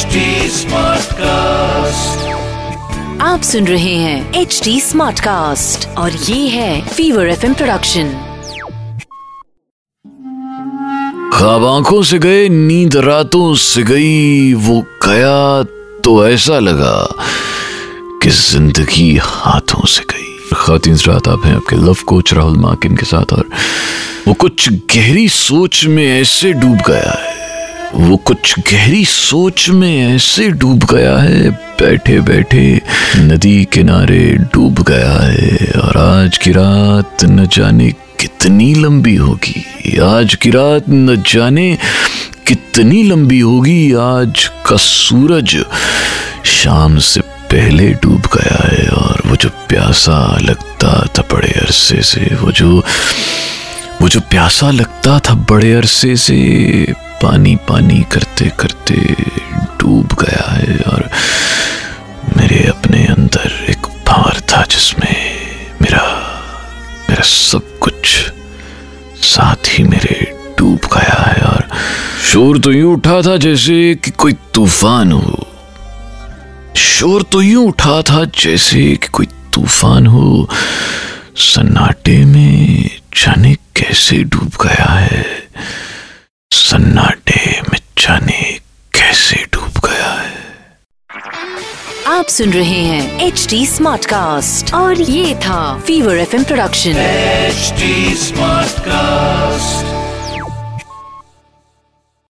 HD Smartcast. आप सुन रहे हैं एच डी स्मार्ट कास्ट और ये है फीवर एफ़ प्रोडक्शन ख्वाब आँखों से गए नींद रातों से गई वो गया तो ऐसा लगा कि ज़िंदगी हाथों से गई। खातिन रात आप हैं आपके लव कोच राहुल माकिन के साथ और वो कुछ गहरी सोच में ऐसे डूब गया है। वो कुछ गहरी सोच में ऐसे डूब गया है बैठे बैठे नदी किनारे डूब गया है, और आज की रात न जाने कितनी लंबी होगी, आज की रात न जाने कितनी लंबी होगी, आज का सूरज शाम से पहले डूब गया है, और वो जो प्यासा लगता था बड़े अरसे से, वो जो वो जो प्यासा लगता था बड़े अरसे से पानी पानी करते करते डूब गया है और मेरे अपने अंदर एक भार था जिसमें मेरा मेरा सब कुछ साथ ही मेरे डूब गया है और शोर तो यूँ उठा था जैसे कि कोई तूफ़ान हो। शोर तो यूँ उठा था जैसे कि कोई तूफ़ान हो। सन्नाटे में जाने कैसे डूब गया है। सन्नाटे जाने कैसे डूब गया है आप सुन रहे हैं एच डी स्मार्ट कास्ट और ये था Fever FM production H smart Smartcast.